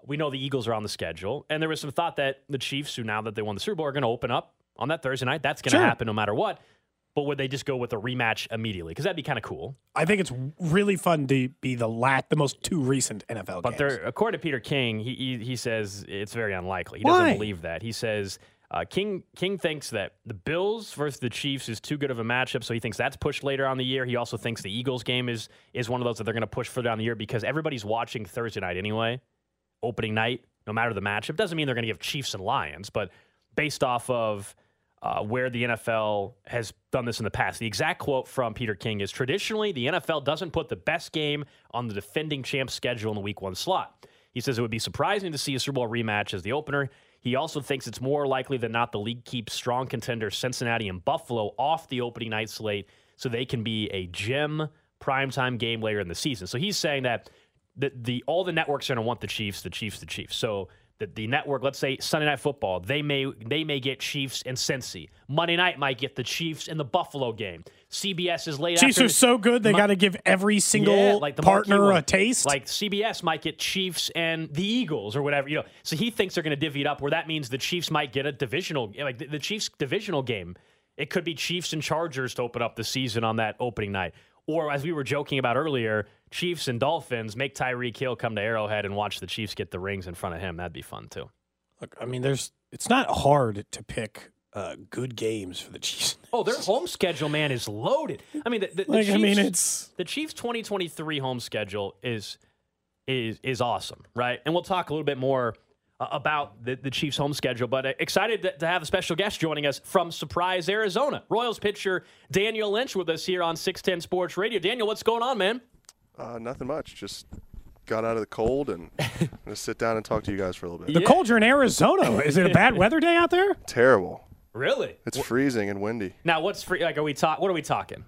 A: We know the Eagles are on the schedule, and there was some thought that the Chiefs, who now that they won the Super Bowl, are going to open up on that Thursday night. That's going to
B: Sure.
A: happen no matter what. But would they just go with a rematch immediately? Because that'd be kind of cool.
B: I think it's really fun to be the lat, the most two recent NFL
A: But according to Peter King, he, he he says it's very unlikely. He
B: Why?
A: doesn't believe that. He says uh, King King thinks that the Bills versus the Chiefs is too good of a matchup, so he thinks that's pushed later on the year. He also thinks the Eagles game is is one of those that they're going to push further down the year because everybody's watching Thursday night anyway, opening night, no matter the matchup. Doesn't mean they're going to give Chiefs and Lions, but based off of uh, where the NFL has done this in the past. The exact quote from Peter King is traditionally, the NFL doesn't put the best game on the defending champ's schedule in the week one slot. He says it would be surprising to see a Super Bowl rematch as the opener. He also thinks it's more likely than not the league keeps strong contenders Cincinnati and Buffalo off the opening night slate so they can be a gem primetime game later in the season. So he's saying that the, the all the networks are going to want the Chiefs, the Chiefs, the Chiefs. So the, the network, let's say Sunday Night Football, they may they may get Chiefs and Cincy. Monday night might get the Chiefs and the Buffalo game. CBS is late.
B: Chiefs
A: after
B: are so good they got to give every single
A: yeah, like the
B: partner a taste.
A: Like CBS might get Chiefs and the Eagles or whatever, you know. So he thinks they're going to divvy it up where that means the Chiefs might get a divisional like the, the Chiefs divisional game. It could be Chiefs and Chargers to open up the season on that opening night. Or as we were joking about earlier, Chiefs and Dolphins make Tyreek Hill come to Arrowhead and watch the Chiefs get the rings in front of him. That'd be fun too.
B: Look, I mean, there's it's not hard to pick uh, good games for the Chiefs.
A: Oh, their home schedule, man, is loaded. I mean, the, the, the
B: Like,
A: Chiefs,
B: I mean, it's
A: the Chiefs 2023 home schedule is is is awesome, right? And we'll talk a little bit more uh, about the, the Chiefs home schedule, but uh, excited to, to have a special guest joining us from Surprise, Arizona. Royals pitcher Daniel Lynch with us here on 610 Sports Radio. Daniel, what's going on, man?
G: Uh, nothing much. Just got out of the cold and gonna sit down and talk to you guys for a little bit.
B: the
A: Yeah.
B: cold. You're in Arizona. Is it a bad weather day out there?
G: Terrible.
A: Really?
G: It's freezing and windy.
A: Now, what's free? Like, are we talk? What are we talking?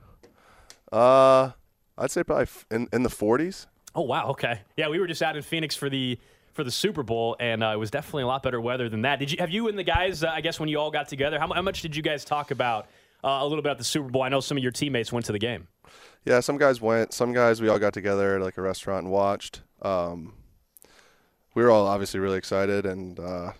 G: Uh, I'd say probably f- in in the 40s.
A: Oh wow, okay. Yeah, we were just out in Phoenix for the for the Super Bowl, and uh, it was definitely a lot better weather than that. Did you have you and the guys? Uh, I guess when you all got together, how, mu- how much did you guys talk about uh, a little bit about the Super Bowl? I know some of your teammates went to the game.
G: Yeah, some guys went. Some guys we all got together at like a restaurant and watched. Um, we were all obviously really excited, and uh,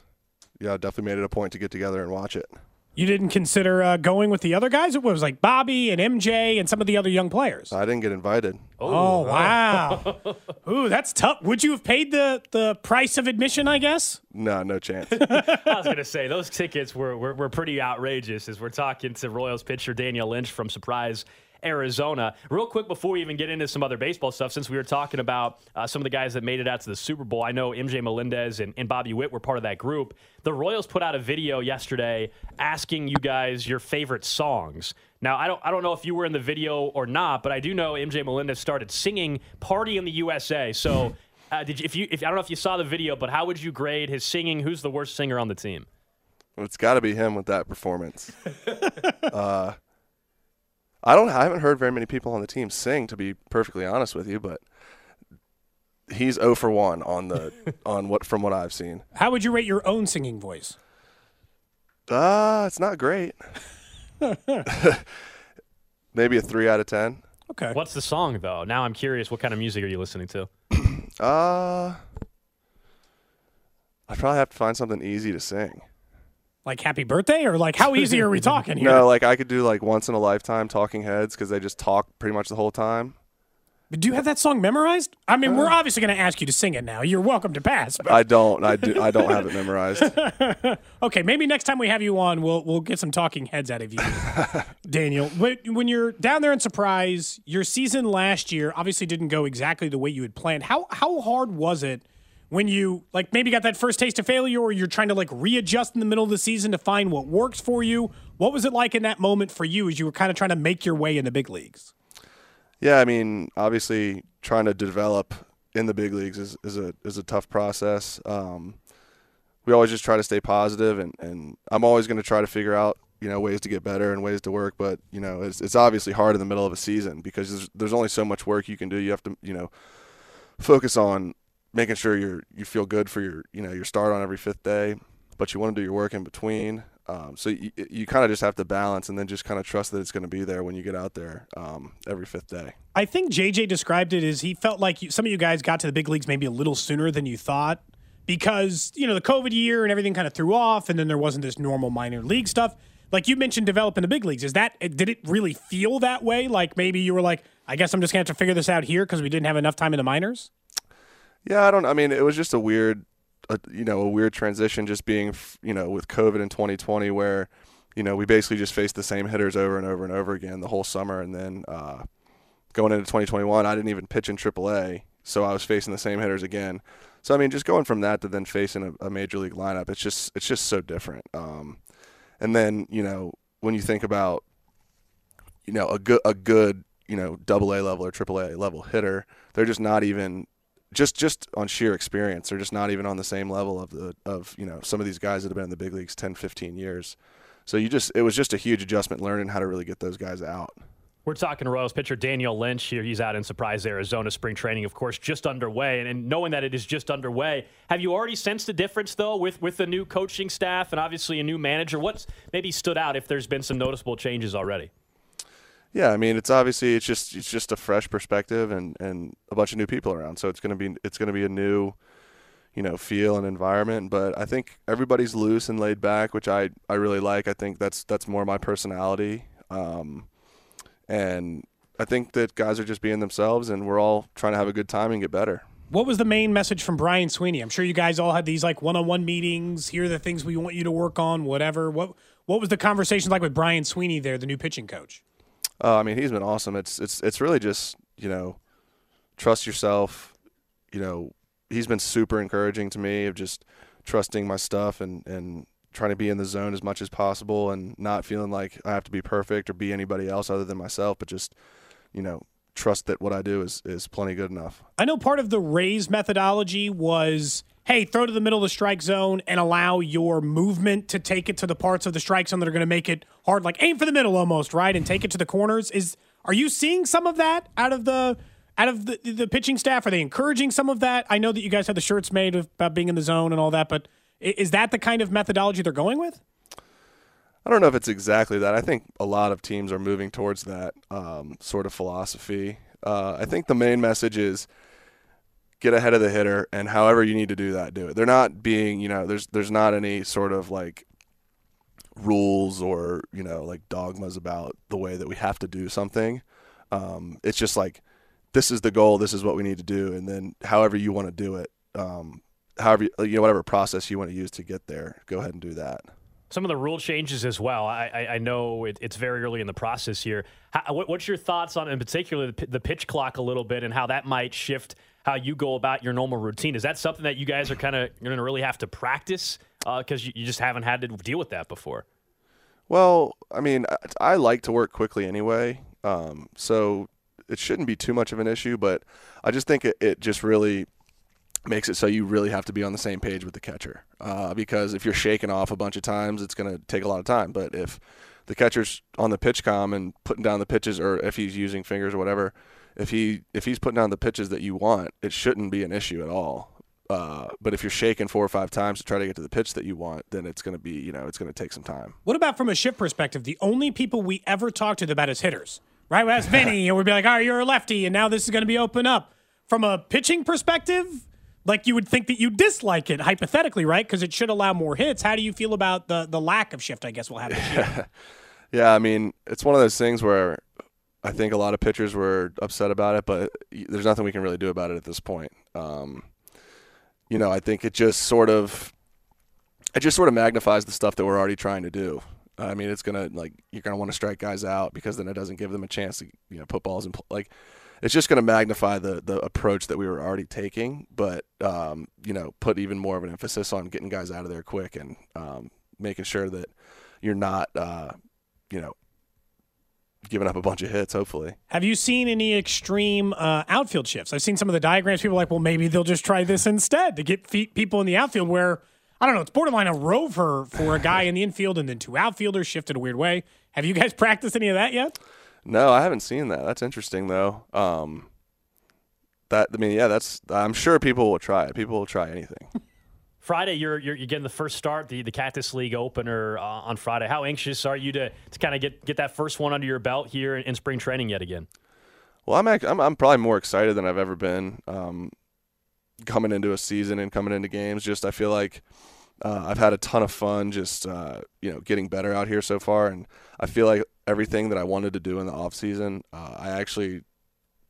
G: yeah, definitely made it a point to get together and watch it.
B: You didn't consider uh, going with the other guys? It was like Bobby and MJ and some of the other young players.
G: I didn't get invited.
B: Oh, wow. Ooh, that's tough. Would you have paid the, the price of admission, I guess?
G: No, no chance.
A: I was going to say those tickets were, were were pretty outrageous. As we're talking to Royals pitcher Daniel Lynch from Surprise. Arizona. Real quick before we even get into some other baseball stuff, since we were talking about uh, some of the guys that made it out to the Super Bowl, I know MJ Melendez and, and Bobby Witt were part of that group. The Royals put out a video yesterday asking you guys your favorite songs. Now, I don't, I don't know if you were in the video or not, but I do know MJ Melendez started singing "Party in the USA." So, uh, did you, if you, if I don't know if you saw the video, but how would you grade his singing? Who's the worst singer on the team?
G: Well, it's got to be him with that performance. uh, I don't. I haven't heard very many people on the team sing, to be perfectly honest with you, but he's 0 for 1 on the on what from what I've seen.
B: How would you rate your own singing voice?
G: Uh, it's not great. Maybe a three out of ten.
B: Okay.
A: What's the song though? Now I'm curious. What kind of music are you listening to?
G: Uh, I probably have to find something easy to sing.
B: Like Happy Birthday? Or like how easy are we talking here?
G: No, like I could do like once in a lifetime Talking Heads because they just talk pretty much the whole time.
B: But do you have that song memorized? I mean, we're uh. obviously going to ask you to sing it now. You're welcome to pass. But
G: I don't. I do. I don't have it memorized.
B: okay, maybe next time we have you on, we'll we'll get some talking heads out of you, Daniel. When, when you're down there in Surprise, your season last year obviously didn't go exactly the way you had planned. How how hard was it when you like maybe got that first taste of failure, or you're trying to like readjust in the middle of the season to find what works for you? What was it like in that moment for you as you were kind of trying to make your way in the big leagues?
G: Yeah, I mean, obviously, trying to develop in the big leagues is, is a is a tough process. Um, we always just try to stay positive, and, and I'm always going to try to figure out you know ways to get better and ways to work. But you know, it's it's obviously hard in the middle of a season because there's, there's only so much work you can do. You have to you know focus on making sure you're you feel good for your you know your start on every fifth day, but you want to do your work in between. Um, so you, you kind of just have to balance and then just kind of trust that it's going to be there when you get out there um, every fifth day.
B: I think JJ described it as he felt like you, some of you guys got to the big leagues maybe a little sooner than you thought. because you know the COVID year and everything kind of threw off, and then there wasn't this normal minor league stuff. Like you mentioned, developing the big leagues. Is that did it really feel that way? Like maybe you were like, I guess I'm just gonna have to figure this out here because we didn't have enough time in the minors.
G: Yeah, I don't. I mean, it was just a weird, uh, you know, a weird transition. Just being, you know, with COVID in 2020, where, you know, we basically just faced the same hitters over and over and over again the whole summer, and then uh, going into 2021, I didn't even pitch in AAA, so I was facing the same hitters again. So I mean, just going from that to then facing a, a major league lineup, it's just it's just so different. Um, and then you know when you think about, you know, a good a good you know double A level or triple A level hitter, they're just not even just just on sheer experience they're just not even on the same level of the of you know some of these guys that have been in the big leagues 10 15 years so you just it was just a huge adjustment learning how to really get those guys out
A: We're talking Royals pitcher Daniel Lynch here. He's out in Surprise, Arizona. Spring training, of course, just underway. And, and knowing that it is just underway, have you already sensed a difference, though, with, with the new coaching staff and obviously a new manager? What's maybe stood out if there's been some noticeable changes already?
G: Yeah i mean it's obviously it's just it's just a fresh perspective and and a bunch of new people around so it's going to be it's to be a new you know feel and environment but i think everybody's loose and laid back which i i really like i think that's that's more my personality um and i think that guys are just being themselves and we're all trying to have a good time and get better
B: What was the main message from Brian Sweeney? I'm sure you guys all had these like one-on-one meetings. Here are the things we want you to work on. Whatever. What What was the conversation like with Brian Sweeney there, the new pitching coach?
G: Uh, I mean, he's been awesome. It's it's it's really just you know, trust yourself. You know, he's been super encouraging to me of just trusting my stuff and and trying to be in the zone as much as possible and not feeling like I have to be perfect or be anybody else other than myself, but just you know trust that what I do is is plenty good enough.
B: I know part of the Rays methodology was hey, throw to the middle of the strike zone and allow your movement to take it to the parts of the strike zone that are going to make it hard, like aim for the middle almost, right? And take it to the corners. Is are you seeing some of that out of the out of the, the pitching staff? Are they encouraging some of that? I know that you guys had the shirts made about being in the zone and all that, but is that the kind of methodology they're going with?
G: I don't know if it's exactly that. I think a lot of teams are moving towards that um, sort of philosophy. Uh, I think the main message is get ahead of the hitter, and however you need to do that, do it. They're not being, you know, there's there's not any sort of like rules or you know like dogmas about the way that we have to do something. Um, it's just like this is the goal, this is what we need to do, and then however you want to do it, um, however you, you know whatever process you want to use to get there, go ahead and do that.
A: Some of the rule changes as well. I, I, I know it, it's very early in the process here. How, what, what's your thoughts on, in particular, the, the pitch clock a little bit and how that might shift how you go about your normal routine? Is that something that you guys are kind of going to really have to practice because you, you just haven't had to deal with that before?
G: Well, I mean, I, I like to work quickly anyway, um, so it shouldn't be too much of an issue. But I just think it, it just really makes it so you really have to be on the same page with the catcher. Uh, because if you're shaking off a bunch of times, it's going to take a lot of time. But if the catcher's on the PitchCom and putting down the pitches, or if he's using fingers or whatever, if he if he's putting down the pitches that you want, it shouldn't be an issue at all. Uh, but if you're shaking four or five times to try to get to the pitch that you want, then it's going to be, you know, it's going to take some time.
B: What about from a shift perspective? The only people we ever talk to about is hitters, right? We ask Vinny, and we'd be like, "All right, you're a lefty, and now this is going to be open up." From a pitching perspective, like you would think that you dislike it hypothetically, right? Because it should allow more hits. How do you feel about the the lack of shift? I guess we'll have year.
G: Yeah, I mean, it's one of those things where I think a lot of pitchers were upset about it, but there's nothing we can really do about it at this point. Um, you know, I think it just sort of, it just sort of magnifies the stuff that we're already trying to do. I mean, it's gonna like you're gonna want to strike guys out because then it doesn't give them a chance to you know put balls in like. It's just going to magnify the the approach that we were already taking, but um, you know, put even more of an emphasis on getting guys out of there quick and um, making sure that you're not, uh, you know, giving up a bunch of hits. Hopefully,
B: have you seen any extreme uh, outfield shifts? I've seen some of the diagrams. People like, well, maybe they'll just try this instead to get feet, people in the outfield where. I don't know. It's borderline a rover for a guy in the infield, and then two outfielders shifted a weird way. Have you guys practiced any of that yet?
G: No, I haven't seen that. That's interesting though. Um, that I mean, yeah, that's. I'm sure people will try it. People will try anything.
A: Friday, you're, you're you're getting the first start, the the Cactus League opener uh, on Friday. How anxious are you to to kind of get get that first one under your belt here in, in spring training yet again?
G: Well, I'm, act- I'm I'm probably more excited than I've ever been. Um, coming into a season and coming into games. Just I feel like uh, I've had a ton of fun just uh, you know getting better out here so far, and I feel like everything that I wanted to do in the off season, uh, I actually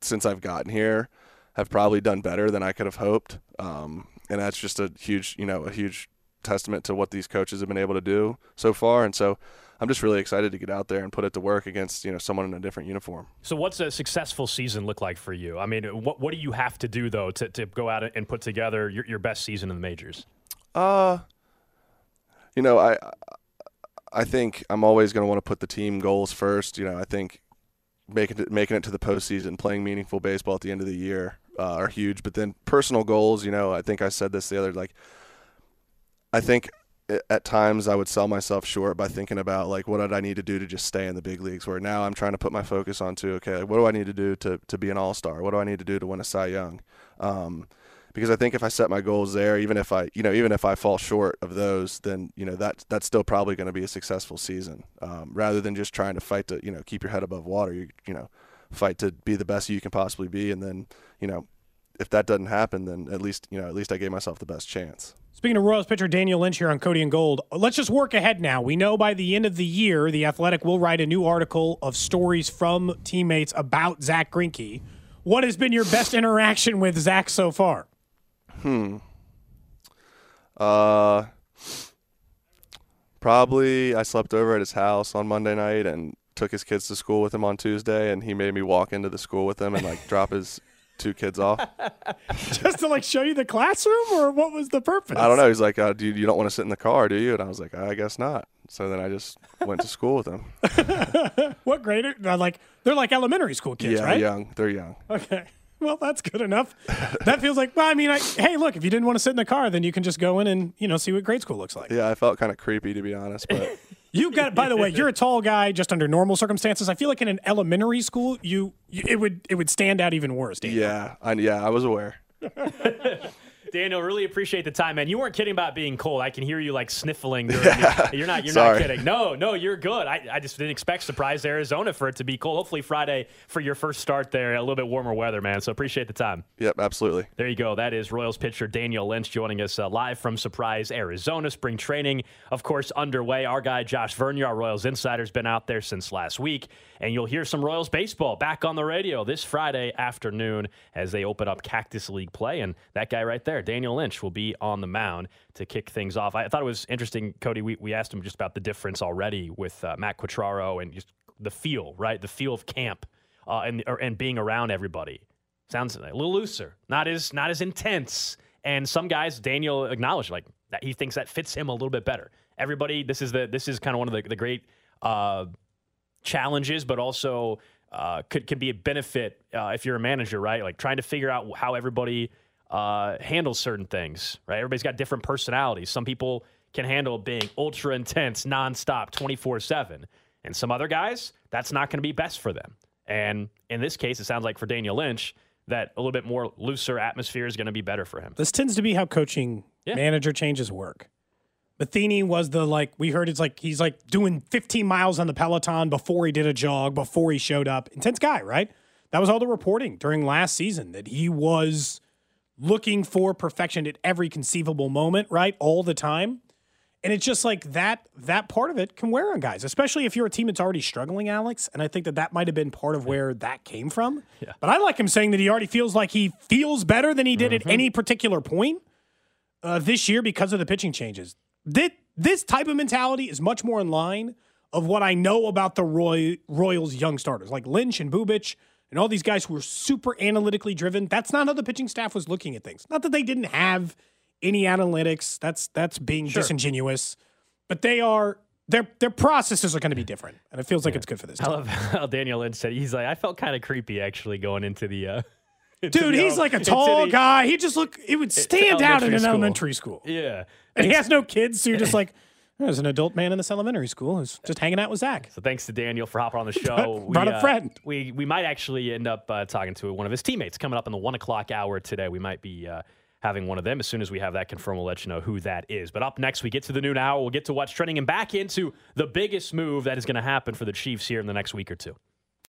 G: since I've gotten here have probably done better than I could have hoped, um, and that's just a huge you know a huge testament to what these coaches have been able to do so far, and so. I'm just really excited to get out there and put it to work against you know someone in a different uniform.
A: So, what's a successful season look like for you? I mean, what what do you have to do though to, to go out and put together your, your best season in the majors?
G: Uh, you know, I I think I'm always going to want to put the team goals first. You know, I think making it making it to the postseason, playing meaningful baseball at the end of the year uh, are huge. But then personal goals, you know, I think I said this the other like. I think at times I would sell myself short by thinking about like what did I need to do to just stay in the big leagues. Where now I'm trying to put my focus onto okay, like, what do I need to do to to be an all star? What do I need to do to win a Cy Young? Um, because I think if I set my goals there, even if I, you know, even if I fall short of those, then you know that that's still probably going to be a successful season. Um, rather than just trying to fight to, you know, keep your head above water, you you know, fight to be the best you can possibly be, and then you know, if that doesn't happen, then at least you know, at least I gave myself the best chance.
B: Speaking of Royals pitcher Daniel Lynch here on Cody and Gold, let's just work ahead now. We know by the end of the year, the Athletic will write a new article of stories from teammates about Zack Greinke. What has been your best interaction with Zack so far?
G: Hmm. Uh, probably I slept over at his house on Monday night and took his kids to school with him on Tuesday, and he made me walk into the school with him and like drop his two kids off.
B: Just to like show you the classroom, or what was the purpose?
G: I don't know. He's like, uh, "Dude, you don't want to sit in the car, do you?" And I was like, "I guess not." So then I just went to school with them.
B: what grade? Are, like they're like elementary school kids,
G: yeah,
B: right?
G: young. They're young.
B: Okay. Well, that's good enough. that feels like. Well, I mean, I, hey, look, if you didn't want to sit in the car, then you can just go in and you know see what grade school looks like.
G: Yeah, I felt kind of creepy to be honest, but
B: You got. By the way, you're a tall guy. Just under normal circumstances, I feel like in an elementary school, you, you it would it would stand out even worse. Daniel.
G: yeah, I, yeah, I was aware.
A: Daniel, really appreciate the time, man. You weren't kidding about being cold. I can hear you like sniffling. During the, you're not. You're
G: Sorry.
A: not kidding. No, no, you're good. I, I just didn't expect Surprise Arizona for it to be cold. Hopefully Friday for your first start there, a little bit warmer weather, man. So appreciate the time.
G: Yep, absolutely.
A: There you go. That is Royals pitcher Daniel Lynch joining us uh, live from Surprise, Arizona. Spring training, of course, underway. Our guy Josh Vernier, our Royals insider, has been out there since last week, and you'll hear some Royals baseball back on the radio this Friday afternoon as they open up Cactus League play. And that guy right there, Daniel Lynch, will be on the mound to kick things off. I thought it was interesting, Cody. We, we asked him just about the difference already with uh, Matt Quatraro and just the feel, right? The feel of camp uh, and or, and being around everybody. Sounds a little looser, not as not as intense. And some guys, Daniel acknowledged like that he thinks that fits him a little bit better. Everybody, this is the this is kind of one of the, the great uh, challenges, but also uh, could could be a benefit uh, if you're a manager, right? Like trying to figure out how everybody uh, handles certain things, right? Everybody's got different personalities. Some people can handle being ultra intense, nonstop, twenty four seven, and some other guys, that's not going to be best for them. And in this case, it sounds like for Daniel Lynch, that a little bit more looser atmosphere is going to be better for him.
B: This tends to be how coaching
A: Yeah.
B: manager changes work. Matheny was the like we heard it's like he's like doing 15 miles on the Peloton before he did a jog before he showed up. Intense guy, right? That was all the reporting during last season that he was looking for perfection at every conceivable moment, right? All the time. And it's just like that that part of it can wear on guys, especially if you're a team that's already struggling, Alex. And I think that that might have been part of where that came from.
A: Yeah.
B: But I like him saying that he already feels like he feels better than he did at any particular point uh, this year because of the pitching changes. This, this type of mentality is much more in line of what I know about the Roy, Royals' young starters, like Lynch and Bubic and all these guys who are super analytically driven. That's not how the pitching staff was looking at things. Not that they didn't have any analytics. That's that's being disingenuous, but they are their their processes are going to be different, and it feels like it's good for this.
A: I
B: Team.
A: love how Daniel Lynch said he's like I felt kind of creepy actually going into the. Uh,
B: Dude, he's like a tall
A: the-
B: guy. He just look. It would stand out in an
A: school.
B: elementary school.
A: Yeah.
B: And he has no kids, so you're just like, there's an adult man in this elementary school who's just hanging out with Zack.
A: So thanks to Daniel for hopping on the show.
B: Brought a
A: uh,
B: friend.
A: We we might actually end up uh, talking to one of his teammates coming up in the one o'clock hour today. We might be uh, having one of them. As soon as we have that confirmed, we'll let you know who that is. But up next, we get to the noon hour. We'll get to what's trending and back into the biggest move that is going to happen for the Chiefs here in the next week or two.